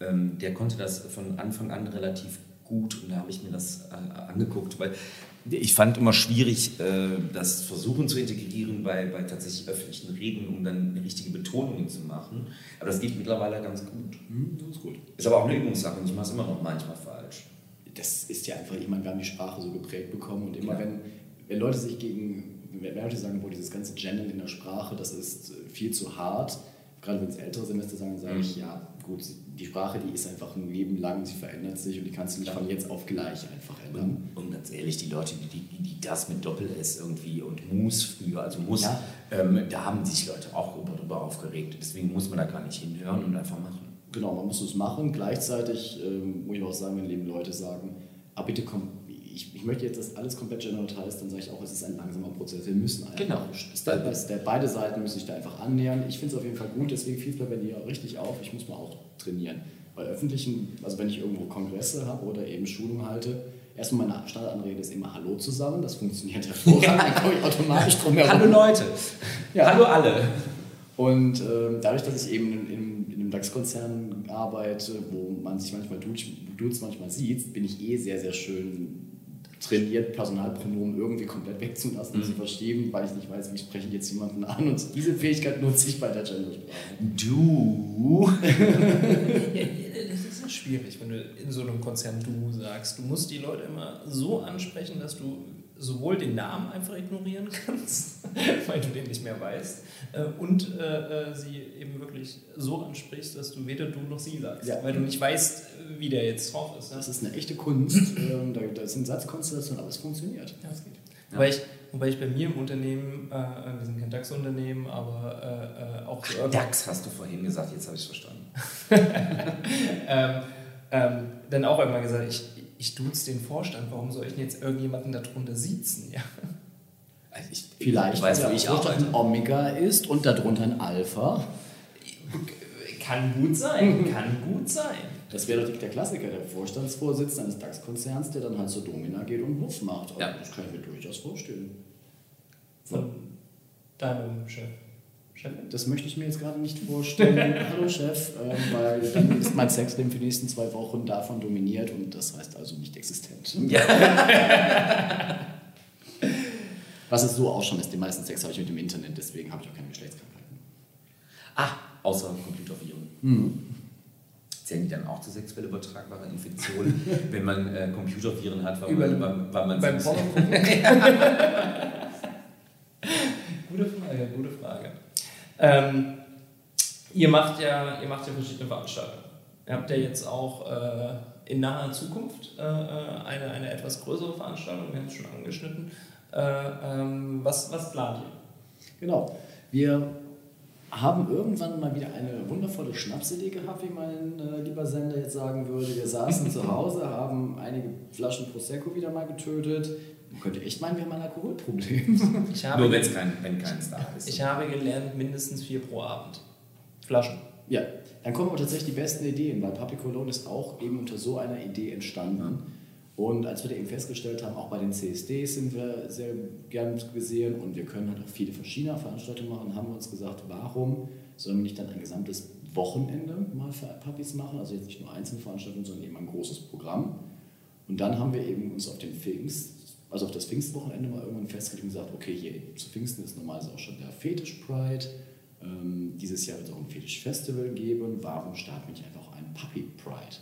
Ähm, der konnte das von Anfang an relativ gut und da habe ich mir das äh, angeguckt, weil ich fand immer schwierig, äh, das versuchen zu integrieren bei, bei tatsächlich öffentlichen Reden, um dann eine richtige Betonung zu machen. Aber das geht mittlerweile ganz gut. Hm, das ist gut. Ist aber auch eine Übungssache und ich mache es immer noch manchmal falsch. Das ist ja einfach, ich meine, wir haben die Sprache so geprägt bekommen und immer Ja. wenn, wenn Leute sich gegen, wenn Leute sagen, boah, dieses ganze Gendern in der Sprache, das ist äh, viel zu hart, gerade wenn es ältere Semester sagen, sage ich, ja, gut, die Sprache, die ist einfach ein Leben lang, sie verändert sich und die kannst du nicht von jetzt auf gleich einfach ändern. Und, und ganz ehrlich, die Leute, die, die, die das mit Doppel-S irgendwie und Mus früher, also Muss, Ja. ähm, da haben sich Leute auch darüber aufgeregt. Deswegen muss man da gar nicht hinhören und einfach machen. Genau, man muss es machen. Gleichzeitig ähm, muss ich auch sagen, wenn eben Leute sagen, ah, bitte komm, ich, ich möchte jetzt das alles komplett generalisiert, dann sage ich auch, es ist ein langsamer Prozess. Wir müssen einfach Genau. Step by Step, beide Seiten müssen sich da einfach annähern. Ich finde es auf jeden Fall gut, deswegen fiel es mir bei dir richtig auf. Ich muss mal auch trainieren. Bei öffentlichen, also wenn ich irgendwo Kongresse habe oder eben Schulungen halte, erstmal meine Standardanrede ist immer Hallo zusammen. Das funktioniert hervorragend. Dann komme ich automatisch drum herum. Hallo Leute! Ja. Hallo alle! Und ähm, dadurch, dass ich eben in, DAX-Konzern arbeite, wo man sich manchmal duzt, manchmal sieht, bin ich eh sehr, sehr schön trainiert, Personalpronomen irgendwie komplett wegzulassen und Mhm. zu verschieben, weil ich nicht weiß, wie spreche ich jetzt jemanden an. Und diese Fähigkeit nutze ich bei der Gendersprache. Du. Das ist ja schwierig, wenn du in so einem Konzern du sagst. Du musst die Leute immer so ansprechen, dass du sowohl den Namen einfach ignorieren kannst, weil du den nicht mehr weißt, äh, und äh, äh, sie eben wirklich so ansprichst, dass du weder du noch sie sagst, Ja. weil du nicht weißt, wie der jetzt drauf ist. ne? Das ist eine echte Kunst. Ähm, da, da sind Satzkonstellationen, aber es funktioniert. Ja, das geht. Wobei, ich, wobei ich bei mir im Unternehmen, äh, wir sind kein DAX-Unternehmen, aber äh, äh, auch Ach, DAX hast du vorhin gesagt, jetzt habe ich es verstanden. ähm, ähm, dann auch irgendwann gesagt, ich, ich duze den Vorstand, warum soll ich denn jetzt irgendjemanden darunter siezen? Ja. Also ich, Vielleicht, weil der ich arbeite. ein Omega ist und darunter ein Alpha. Kann gut sein, kann gut sein. Das wäre doch der Klassiker, der Vorstandsvorsitzende eines DAX-Konzerns, der dann halt zur Domina geht und Wuff macht. Also Ja. Das kann ich mir durchaus vorstellen. Von deinem Chef. Das möchte ich mir jetzt gerade nicht vorstellen. Hallo Chef, ähm, weil dann ist mein Sexleben für die nächsten zwei Wochen davon dominiert und das heißt also nicht existent. Was es so auch schon ist, die meisten Sex habe ich mit dem Internet, deswegen habe ich auch keine Geschlechtskrankheiten. Ah, außer Computerviren. Zählen die dann auch zu sexuell übertragbaren Infektionen, wenn man äh, Computerviren hat, weil Über- man, weil, weil man Beim Porno gute Frage, gute Frage. Ähm, ihr, macht ja, ihr macht ja verschiedene Veranstaltungen. Ihr habt ja jetzt auch äh, in naher Zukunft äh, äh, eine, eine etwas größere Veranstaltung, wir haben es schon angeschnitten. Äh, ähm, was, was plant ihr? Genau. Wir haben irgendwann mal wieder eine wundervolle Schnapsidee gehabt, wie mein äh, lieber Sender jetzt sagen würde. Wir saßen zu Hause, haben einige Flaschen Prosecco wieder mal getötet. Man könnte echt meinen, wir haben ein Alkoholproblem. Ich habe, Nur wenn's kein, wenn keins da ist. ich habe gelernt, mindestens vier pro Abend. Flaschen. Ja, dann kommen aber tatsächlich die besten Ideen, weil Papi Cologne ist auch eben unter so einer Idee entstanden. Und als wir da eben festgestellt haben, auch bei den CSDs sind wir sehr gern gesehen und wir können halt auch viele verschiedene Veranstaltungen machen, haben wir uns gesagt, warum sollen wir nicht dann ein gesamtes Wochenende mal für Papis machen, also jetzt nicht nur einzelne Veranstaltungen, sondern eben ein großes Programm. Und dann haben wir eben uns auf den Pfingst, also auf das Pfingstwochenende mal irgendwann festgelegt und gesagt, okay, hier zu Pfingsten ist normalerweise auch schon der Fetisch Pride. Ähm, dieses Jahr wird es auch ein Fetisch Festival geben. Warum starten nicht einfach ein Puppy Pride?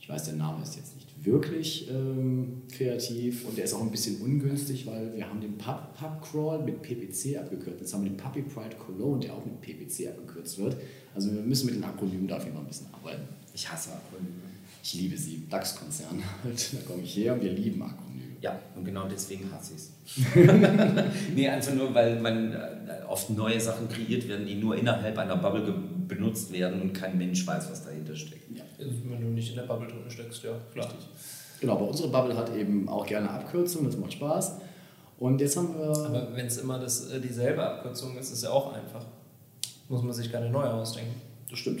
Ich weiß, der Name ist jetzt nicht wirklich ähm, kreativ und der ist auch ein bisschen ungünstig, weil wir haben den Pub, Pub Crawl mit PPC abgekürzt. Jetzt haben wir den Puppy Pride Cologne, der auch mit PPC abgekürzt wird. Also wir müssen mit den Akronymen dafür mal ein bisschen arbeiten. Ich hasse Akronyme. Ich liebe sie, DAX-Konzern halt. Da komme ich her und wir lieben Akronyme. Ja, und genau deswegen hasse ich es. nee, einfach nur, weil man äh, oft neue Sachen kreiert werden, die nur innerhalb einer Bubble benutzt werden und kein Mensch weiß, was dahinter steckt. Ja. Also, wenn du nicht in der Bubble drin steckst, ja, klar. Genau, aber unsere Bubble hat eben auch gerne Abkürzungen, das macht Spaß. Und jetzt haben wir. Aber wenn es immer das, äh, dieselbe Abkürzung ist, ist es ja auch einfach. Muss man sich keine neue ausdenken. das stimmt.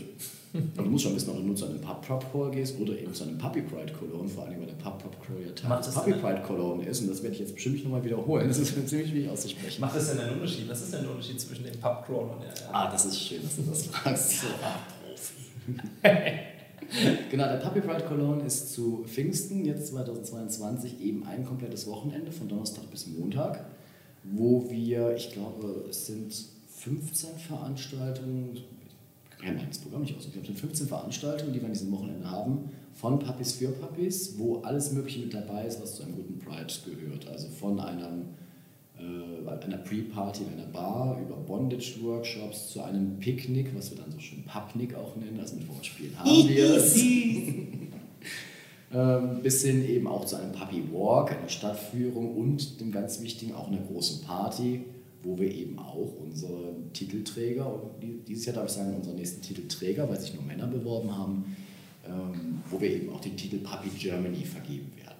Aber du musst schon wissen, ob du nur zu einem Pub Prop Crawl gehst oder eben zu einem Puppy Pride Cologne, vor allem weil der Pub Prop Crawl ja Teil des Puppy Pride Cologne ist. Und das werde ich jetzt bestimmt nicht nochmal wiederholen. Das ist ziemlich schwierig auszusprechen. Macht das denn einen Unterschied? Was ist denn der Unterschied zwischen dem Pubcrawl und der. Ah, das ist schön, dass du das fragst. So, ah, Profi. genau, der Puppy Pride Cologne ist zu Pfingsten, jetzt 2022, eben ein komplettes Wochenende von Donnerstag bis Montag, wo wir, ich glaube, es sind 15 Veranstaltungen, kenne das Programm nicht aus, ich glaube, es sind 15 Veranstaltungen, die wir an diesem Wochenende haben, von Puppies für Puppies, wo alles Mögliche mit dabei ist, was zu einem guten Pride gehört. Also von einem äh, einer Pre-Party in einer Bar, über Bondage-Workshops zu einem Picknick, was wir dann so schön Pappnick auch nennen, also mit Wortspielen haben wir es. Ähm, bis hin eben auch zu einem Puppy Walk, einer Stadtführung und dem ganz wichtigen auch einer großen Party, wo wir eben auch unsere Titelträger, dieses Jahr darf ich sagen, unsere nächsten Titelträger, weil sich nur Männer beworben haben, ähm, wo wir eben auch den Titel Puppy Germany vergeben werden.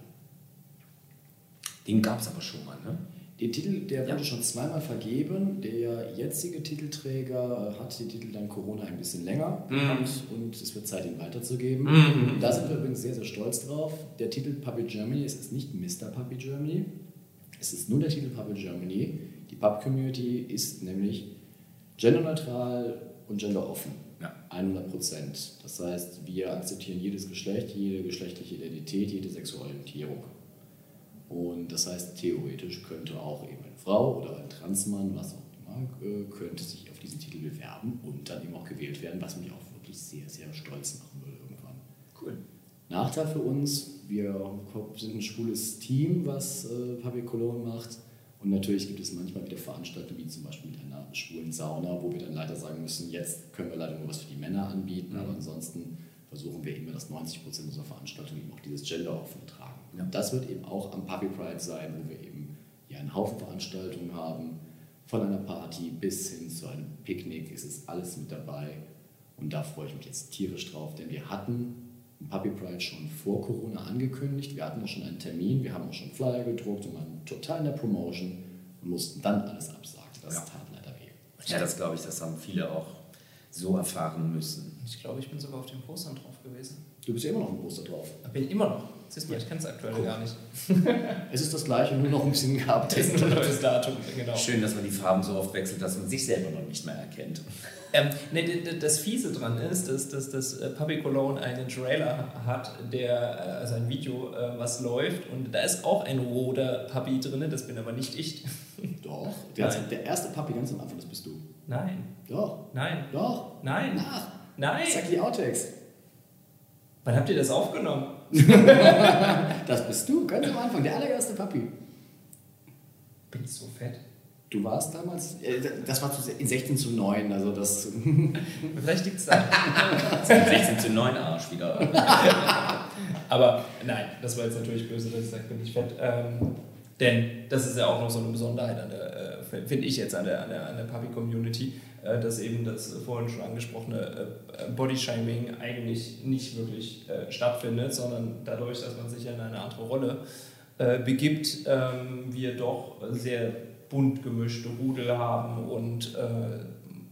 Den gab es aber schon mal, ne? Den Titel, der Ja. wurde schon zweimal vergeben. Der jetzige Titelträger hat den Titel dann Corona ein bisschen länger gehabt und es wird Zeit, ihn weiterzugeben. Und da sind wir übrigens sehr, sehr stolz drauf. Der Titel Puppy Germany, es ist nicht Mr. Puppy Germany, es ist nur der Titel Puppy Germany. Die Pub-Community ist nämlich genderneutral und genderoffen. Ja. 100 Prozent. Das heißt, wir akzeptieren jedes Geschlecht, jede geschlechtliche Identität, jede Sexualorientierung. Und das heißt, theoretisch könnte auch eben eine Frau oder ein Transmann, was auch immer, äh, könnte sich auf diesen Titel bewerben und dann eben auch gewählt werden, was mich auch wirklich sehr, sehr stolz machen würde irgendwann. Cool. Nachteil für uns, wir sind ein schwules Team, was äh, Public Cologne macht. Und natürlich gibt es manchmal wieder Veranstaltungen, wie zum Beispiel mit einer schwulen Sauna, wo wir dann leider sagen müssen, jetzt können wir leider nur was für die Männer anbieten, aber ansonsten versuchen wir immer, dass 90% unserer Veranstaltungen eben auch dieses Gender offen tragen. Ja. Das wird eben auch am Puppy Pride sein, wo wir eben ja einen Haufen Veranstaltungen haben, von einer Party bis hin zu einem Picknick ist es alles mit dabei. Und da freue ich mich jetzt tierisch drauf, denn wir hatten Puppy Pride schon vor Corona angekündigt. Wir hatten auch schon einen Termin, wir haben auch schon Flyer gedruckt und waren total in der Promotion und mussten dann alles absagen. Das Ja. tat leider weh. Ja, das glaube ich, das haben viele auch so erfahren müssen. Ich glaube, ich bin sogar auf den Postern drauf gewesen. Du bist ja immer noch ein Poster drauf. Da bin ich immer noch. Siehst du, ich kenne es aktuell gar nicht. Es ist das gleiche, nur noch ein bisschen Das ist geupdatet. ein neues Datum, genau. Schön, dass man die Farben so oft wechselt, dass man sich selber noch nicht mehr erkennt. Ähm, nee, das Fiese dran ist, dass, dass, dass äh, Puppy Cologne einen Trailer hat, der, äh, also ein Video, äh, was läuft und da ist auch ein roter Puppy drin, das bin aber nicht ich. Doch, der, Nein. der erste Papi ganz am Anfang, das bist du. Nein, Doch, nein, doch. nein, Nach. nein. Sag die Outtakes. Wann habt ihr das aufgenommen? Das bist du, ganz am Anfang, der allererste Papi. Bin ich so fett? Du warst damals, äh, das war zu- in 16 zu 9, also das. Vielleicht liegt es da. 16 zu 9 Arsch wieder. Aber nein, das war jetzt natürlich böse, dass ich sage, bin ich fett. Ähm, denn das ist ja auch noch so eine Besonderheit, an der, äh, finde ich jetzt an der, an der, an der Puppy-Community, dass eben das vorhin schon angesprochene äh, Bodyshaming eigentlich nicht wirklich äh, stattfindet, sondern dadurch, dass man sich in eine andere Rolle äh, begibt, ähm, wir doch sehr bunt gemischte Rudel haben und äh,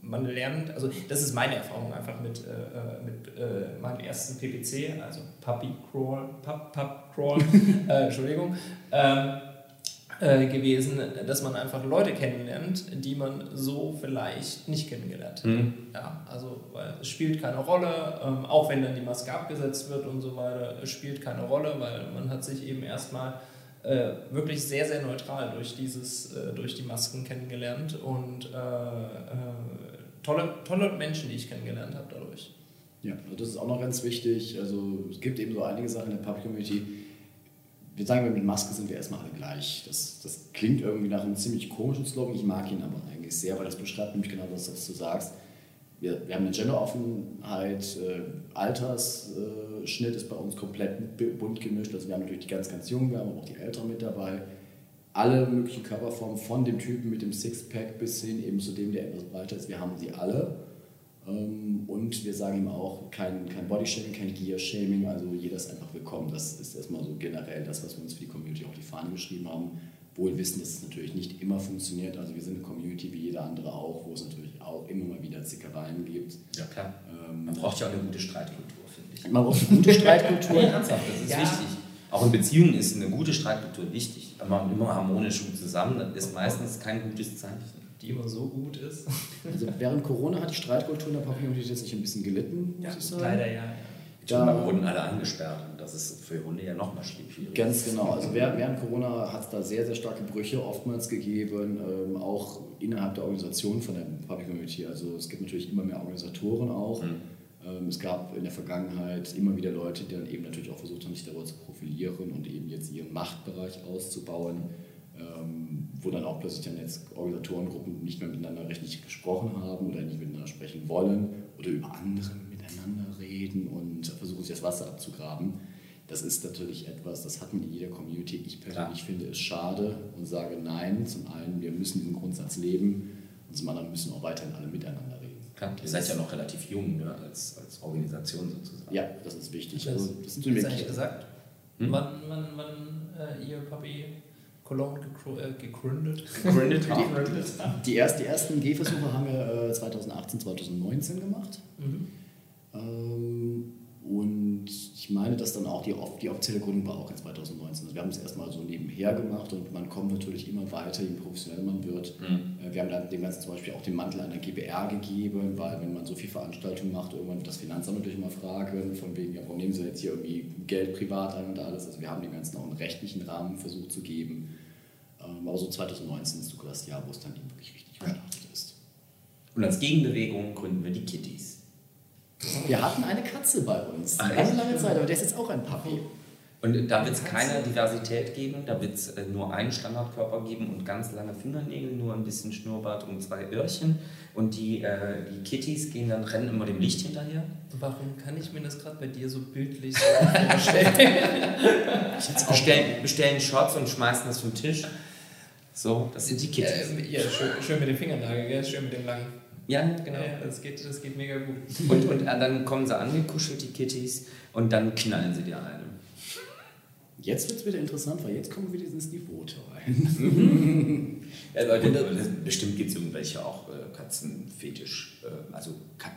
man lernt, also das ist meine Erfahrung einfach mit, äh, äh, mit äh, meinem ersten PPC, also Puppy Crawl, Pup, Pup Crawl, äh, Entschuldigung, ähm, äh, gewesen, dass man einfach Leute kennenlernt, die man so vielleicht nicht kennengelernt hat. Mhm. Ja, also weil es spielt keine Rolle, ähm, auch wenn dann die Maske abgesetzt wird und so weiter, es spielt keine Rolle, weil man hat sich eben erstmal äh, wirklich sehr, sehr neutral durch, dieses, äh, durch die Masken kennengelernt und äh, äh, tolle, tolle Menschen, die ich kennengelernt habe dadurch. Ja, also das ist auch noch ganz wichtig. Also es gibt eben so einige Sachen in der Pub-Community. Wir sagen, mit Maske sind wir erstmal alle gleich. Das, das klingt irgendwie nach einem ziemlich komischen Slogan. Ich mag ihn aber eigentlich sehr, weil das beschreibt nämlich genau das, was du sagst. Wir, wir haben eine Genderoffenheit, äh, Altersschnitt ist bei uns komplett bu- bunt gemischt. Also wir haben natürlich die ganz, ganz Jungen, wir haben aber auch die Älteren mit dabei. Alle möglichen Körperformen, von dem Typen mit dem Sixpack bis hin eben zu dem, der etwas breiter ist, wir haben sie alle. Ähm, Und wir sagen ihm auch kein, kein Bodyshaming, kein Gear-Shaming, also jeder ist einfach willkommen. Das ist erstmal so generell das, was wir uns für die Community auf die Fahne geschrieben haben. Wohl wissen, dass es natürlich nicht immer funktioniert. Also wir sind eine Community wie jeder andere auch, wo es natürlich auch immer mal wieder Zickereien gibt. Ja, klar. Ähm, Man braucht ja auch eine gute Streitkultur, finde ich. man braucht eine gute Streitkultur. Nee, ernsthaft, das ist Ja. wichtig. Auch in Beziehungen ist eine gute Streitkultur wichtig. Aber immer harmonisch gut zusammen, das ist meistens kein gutes Zeichen. Die immer so gut ist. Also während Corona hat die Streitkultur in der Pop-Community tatsächlich ein bisschen gelitten, muss ich sagen. Leider ja. ja. Da- wurden alle eingesperrt und das ist für Hunde ja noch mal schwierig. Ganz genau. Also während, während Corona hat es da sehr, sehr starke Brüche oftmals gegeben, ähm, auch innerhalb der Organisation von der Public Community. Also es gibt natürlich immer mehr Organisatoren auch. Mhm. Ähm, es gab in der Vergangenheit immer wieder Leute, die dann eben natürlich auch versucht haben, sich darüber zu profilieren und eben jetzt ihren Machtbereich auszubauen, ähm, wo dann auch plötzlich dann jetzt Organisatorengruppen nicht mehr miteinander richtig gesprochen haben oder nicht miteinander sprechen wollen oder über andere miteinander reden und versuchen, sich das Wasser abzugraben. Das ist natürlich etwas, das hat man in jeder Community. Ich persönlich finde es schade und sage nein. Zum einen, wir müssen diesen Grundsatz leben und zum anderen müssen auch weiterhin alle miteinander reden. Klar, ihr seid ja noch relativ jung ne, als, als Organisation sozusagen. Ja, das ist wichtig. Das, Also, das sind wir gesagt? Hm? Wann, wann, wann äh, ihr Puppy Cologne äh, gegründet? Gegründet habt? Die, erst, die ersten Gehversuche haben wir äh, 2018, 2019 gemacht. Mhm. Ähm, Und ich meine, dass dann auch die, die offizielle Gründung war auch in 2019. Also wir haben es erstmal so nebenher gemacht und man kommt natürlich immer weiter, je professioneller man wird. Mhm. Wir haben dann dem Ganzen zum Beispiel auch den Mantel einer GBR gegeben, weil wenn man so viel Veranstaltungen macht, irgendwann wird das Finanzamt natürlich immer fragen, von wegen, ja, warum nehmen Sie jetzt hier irgendwie Geld privat ein und alles. Also wir haben dem Ganzen auch einen rechtlichen Rahmen versucht zu geben. Ähm, aber so 2019 ist sogar das Jahr, wo es dann eben wirklich richtig gestartet ist. Und als Gegenbewegung gründen wir die Kitties. Wir hatten eine Katze bei uns, eine lange, lange Zeit, aber der ist jetzt auch ein Papi. Und da wird es keine Diversität geben, da wird es äh, nur einen Standardkörper geben und ganz lange Fingernägel, nur ein bisschen Schnurrbart und zwei Öhrchen. Und die, äh, die Kitties gehen dann, rennen immer dem Licht hinterher. Warum kann ich mir das gerade bei dir so bildlich vorstellen? bestellen, bestellen Shots und schmeißen das vom Tisch. So, das sind die Kitties. Äh, ja, schön, schön, mit dem Fingernagel, gell? schön mit dem langen. Ja, genau. Ja, das, geht, das geht mega gut. Und, und dann kommen sie angekuschelt, die Kitties, und dann knallen sie dir eine. Jetzt wird es wieder interessant, weil jetzt kommen wir wieder ins Niveau rein. ja, Leute, bestimmt gibt es irgendwelche auch äh, Katzenfetisch, äh, also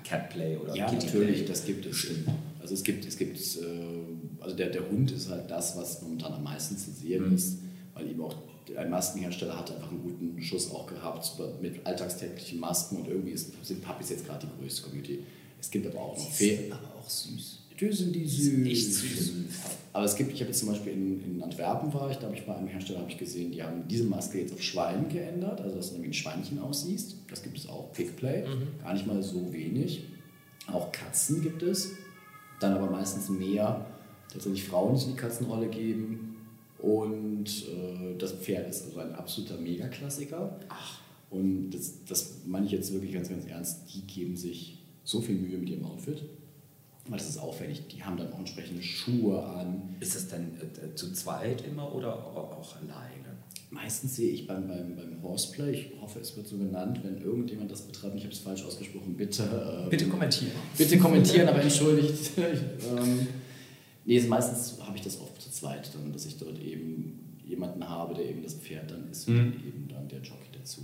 Catplay oder Ja, Kitty natürlich, Play. das gibt es. Also es gibt, es gibt äh, also der, der Hund ist halt das, was momentan am meisten zu sehen mhm. ist, weil eben auch ein Maskenhersteller hat einfach einen guten Schuss auch gehabt mit alltagstäglichen Masken und irgendwie ist, sind Puppies jetzt gerade die größte Community. Es gibt aber auch noch Fee. aber auch süß. Natürlich sind die süß. Echt süß. Aber es gibt, ich habe jetzt zum Beispiel in, in Antwerpen war ich, da habe ich bei einem Hersteller ich gesehen, die haben diese Maske jetzt auf Schwein geändert, also dass du wie ein Schweinchen aussiehst. Das gibt es auch. Pickplay, mhm. gar nicht mal so wenig. Auch Katzen gibt es, dann aber meistens mehr tatsächlich Frauen, die die Katzenrolle geben und äh, das Pferd ist also ein absoluter Megaklassiker. Ach. Und das, das meine ich jetzt wirklich ganz, ganz ernst. Die geben sich so viel Mühe mit ihrem Outfit. Weil das ist auffällig. Die haben dann auch entsprechende Schuhe an. Ist das dann äh, zu zweit immer oder auch alleine? Meistens sehe ich beim, beim, beim Horseplay, ich hoffe, es wird so genannt, wenn irgendjemand das betreibt, ich habe es falsch ausgesprochen, bitte. Ähm, bitte kommentieren. Bitte kommentieren, aber entschuldigt. ähm, nee, meistens habe ich das oft zweit, dann, dass ich dort eben jemanden habe, der eben das Pferd dann ist mhm. und eben dann der Jockey dazu.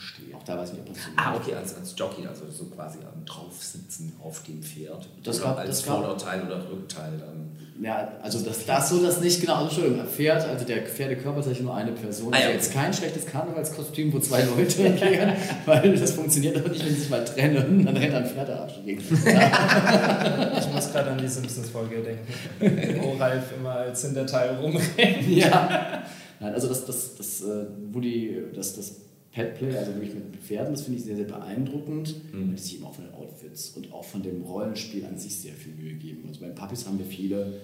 Verstehe. Auch da weiß ich nicht, ob das so Ah, okay, als, als Jockey, also so quasi am Draufsitzen auf dem Pferd. Das war als Vorderteil oder Rückteil dann. Ja, also das, das so das nicht genau. Also Entschuldigung, Pferd, also der Pferdekörper ist eigentlich nur eine Person. Ah, ja, also jetzt kein schlechtes Karnevalskostüm, wo zwei Leute gehen, weil das funktioniert auch nicht, wenn sie sich mal trennen. Dann rennt ein Pferdearsch gegen. ich muss gerade an die Simpsons-Folge denken, wo Ralf immer als Hinterteil rumrennt. Ja. Nein, also das, das, das, äh, wo die, das, das Petplay, also wirklich mit Pferden, das finde ich sehr, sehr beeindruckend, mhm. weil die sich eben auch von den Outfits und auch von dem Rollenspiel an sich sehr viel Mühe geben. Also bei den Puppies haben wir viele,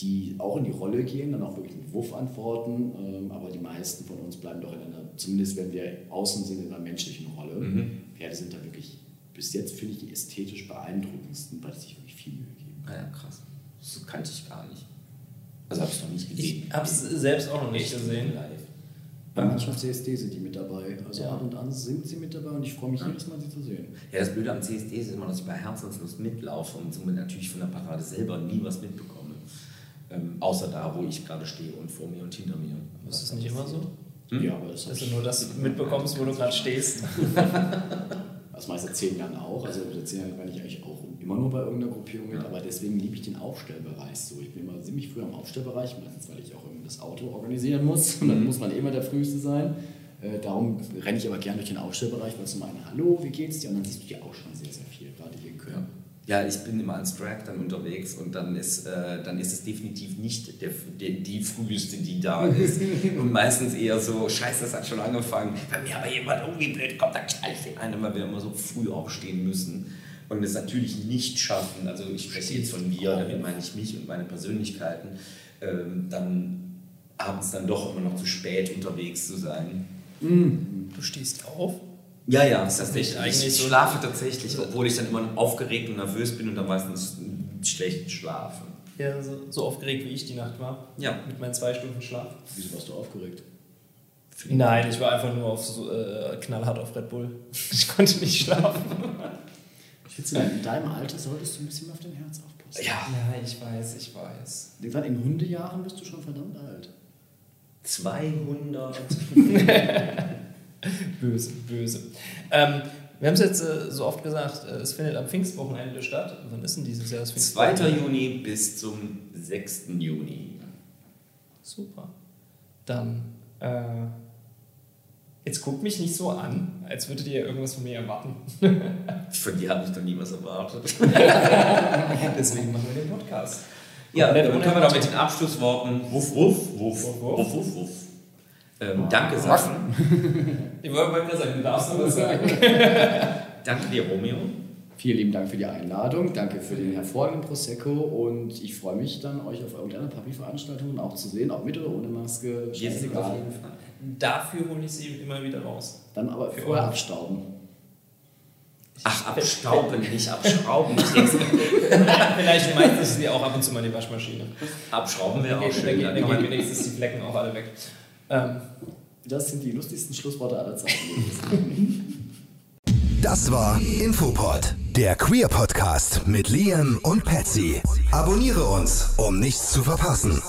die auch in die Rolle gehen, dann auch wirklich mit Wuff antworten, ähm, aber die meisten von uns bleiben doch in einer, zumindest wenn wir außen sind, in einer menschlichen Rolle. Mhm. Pferde sind da wirklich, bis jetzt finde ich die ästhetisch beeindruckendsten, weil sie sich wirklich viel Mühe geben. Ah ja, krass. Das kannte ich gar nicht. Also habe ich noch nicht gesehen. Ich habe es selbst auch noch nicht gesehen. Live. Bei manchen CSD sind die mit dabei. Also ja. ab und an sind sie mit dabei und ich freue mich jedes Mal, sie zu sehen. Ja, das Blöde am CSD ist immer, dass ich bei Herzenslust mitlaufe und somit natürlich von der Parade selber nie was mitbekomme. Ähm, außer da, wo ich gerade stehe und vor mir und hinter mir. Ist das nicht immer so? Hm? Ja, aber das Dass du nur das mitbekommst, wo du gerade stehst. Das meiste zehn Jahren auch. Also seit zehn Jahren war ich eigentlich auch immer nur bei irgendeiner Gruppierung mit, ja. aber deswegen liebe ich den Aufstellbereich so. Ich bin immer ziemlich früh am Aufstellbereich, meistens weil ich auch das Auto organisieren muss und dann mhm. muss man immer der Früheste sein. Äh, darum renne ich aber gerne durch den Aufstellbereich, weil zum einen Hallo, wie geht's dir? Und dann siehst du ja auch schon sehr, sehr viel, gerade hier in Köln. Ja. ich bin immer als Drag dann unterwegs und dann ist, äh, dann ist es definitiv nicht der, der, die Früheste, die da ist. und meistens eher so, scheiße, das hat schon angefangen. Bei mir aber jemand irgendwie blöd, kommt da gleich den einen, weil wir immer so früh aufstehen müssen und es natürlich nicht schaffen, also ich spreche jetzt von mir, damit meine ich mich und meine Persönlichkeiten, ähm, dann abends dann doch immer noch zu spät unterwegs zu sein. Mhm. Du stehst auf? Ja, ja, ist das nicht eigentlich. Ich schlafe tatsächlich, obwohl ich dann immer aufgeregt und nervös bin und dann meistens schlecht schlafe. Ja, so, so, aufgeregt wie ich die Nacht war. Ja. Mit meinen zwei Stunden Schlaf. Wieso warst du aufgeregt? Nein, ich war einfach nur auf so, äh, knallhart auf Red Bull. Ich konnte nicht schlafen. Ich finde, in deinem Alter solltest du ein bisschen mehr auf dein Herz aufpassen. Ja, ja ich weiß, ich weiß. Irgendwann in Hundejahren bist du schon verdammt alt. 200. böse, böse. Ähm, Wir haben es jetzt äh, so oft gesagt, äh, es findet am Pfingstwochenende statt. Wann ist denn dieses Jahr das 2. Pfingstwochenende? Juni bis zum 6. Juni. Super. Dann, äh, jetzt guckt mich nicht so an, als würdet ihr irgendwas von mir erwarten. Von dir habe ich doch nie was erwartet. Deswegen machen wir den Podcast. Ja, dann können wir doch mit den Abschlussworten Wuff, Wuff, Wuff, Wuff, Wuff, Wuff, Wuff. Ähm, danke sagen. Ich wollte mal gerade sagen, du darfst noch was sagen. Danke dir, Romeo. Vielen lieben Dank für die Einladung, danke für den hervorragenden Prosecco und ich freue mich dann, euch auf irgendeiner Papi-Veranstaltung auch zu sehen, ob mit oder ohne Maske, sind auf jeden Fall. Dafür hole ich sie immer wieder raus. Dann aber Für vorher euch. abstauben. Ach, abstauben, nicht abschrauben. Vielleicht schmeißt ich sie auch ab und zu mal in die Waschmaschine. abschrauben wäre auch schön. Dann gehen wenigstens die Flecken auch alle weg. Ähm, Das sind die lustigsten Schlussworte aller Zeiten. Das war Infopod, der Queer Podcast mit Liam und Patsy. Abonniere uns, um nichts zu verpassen.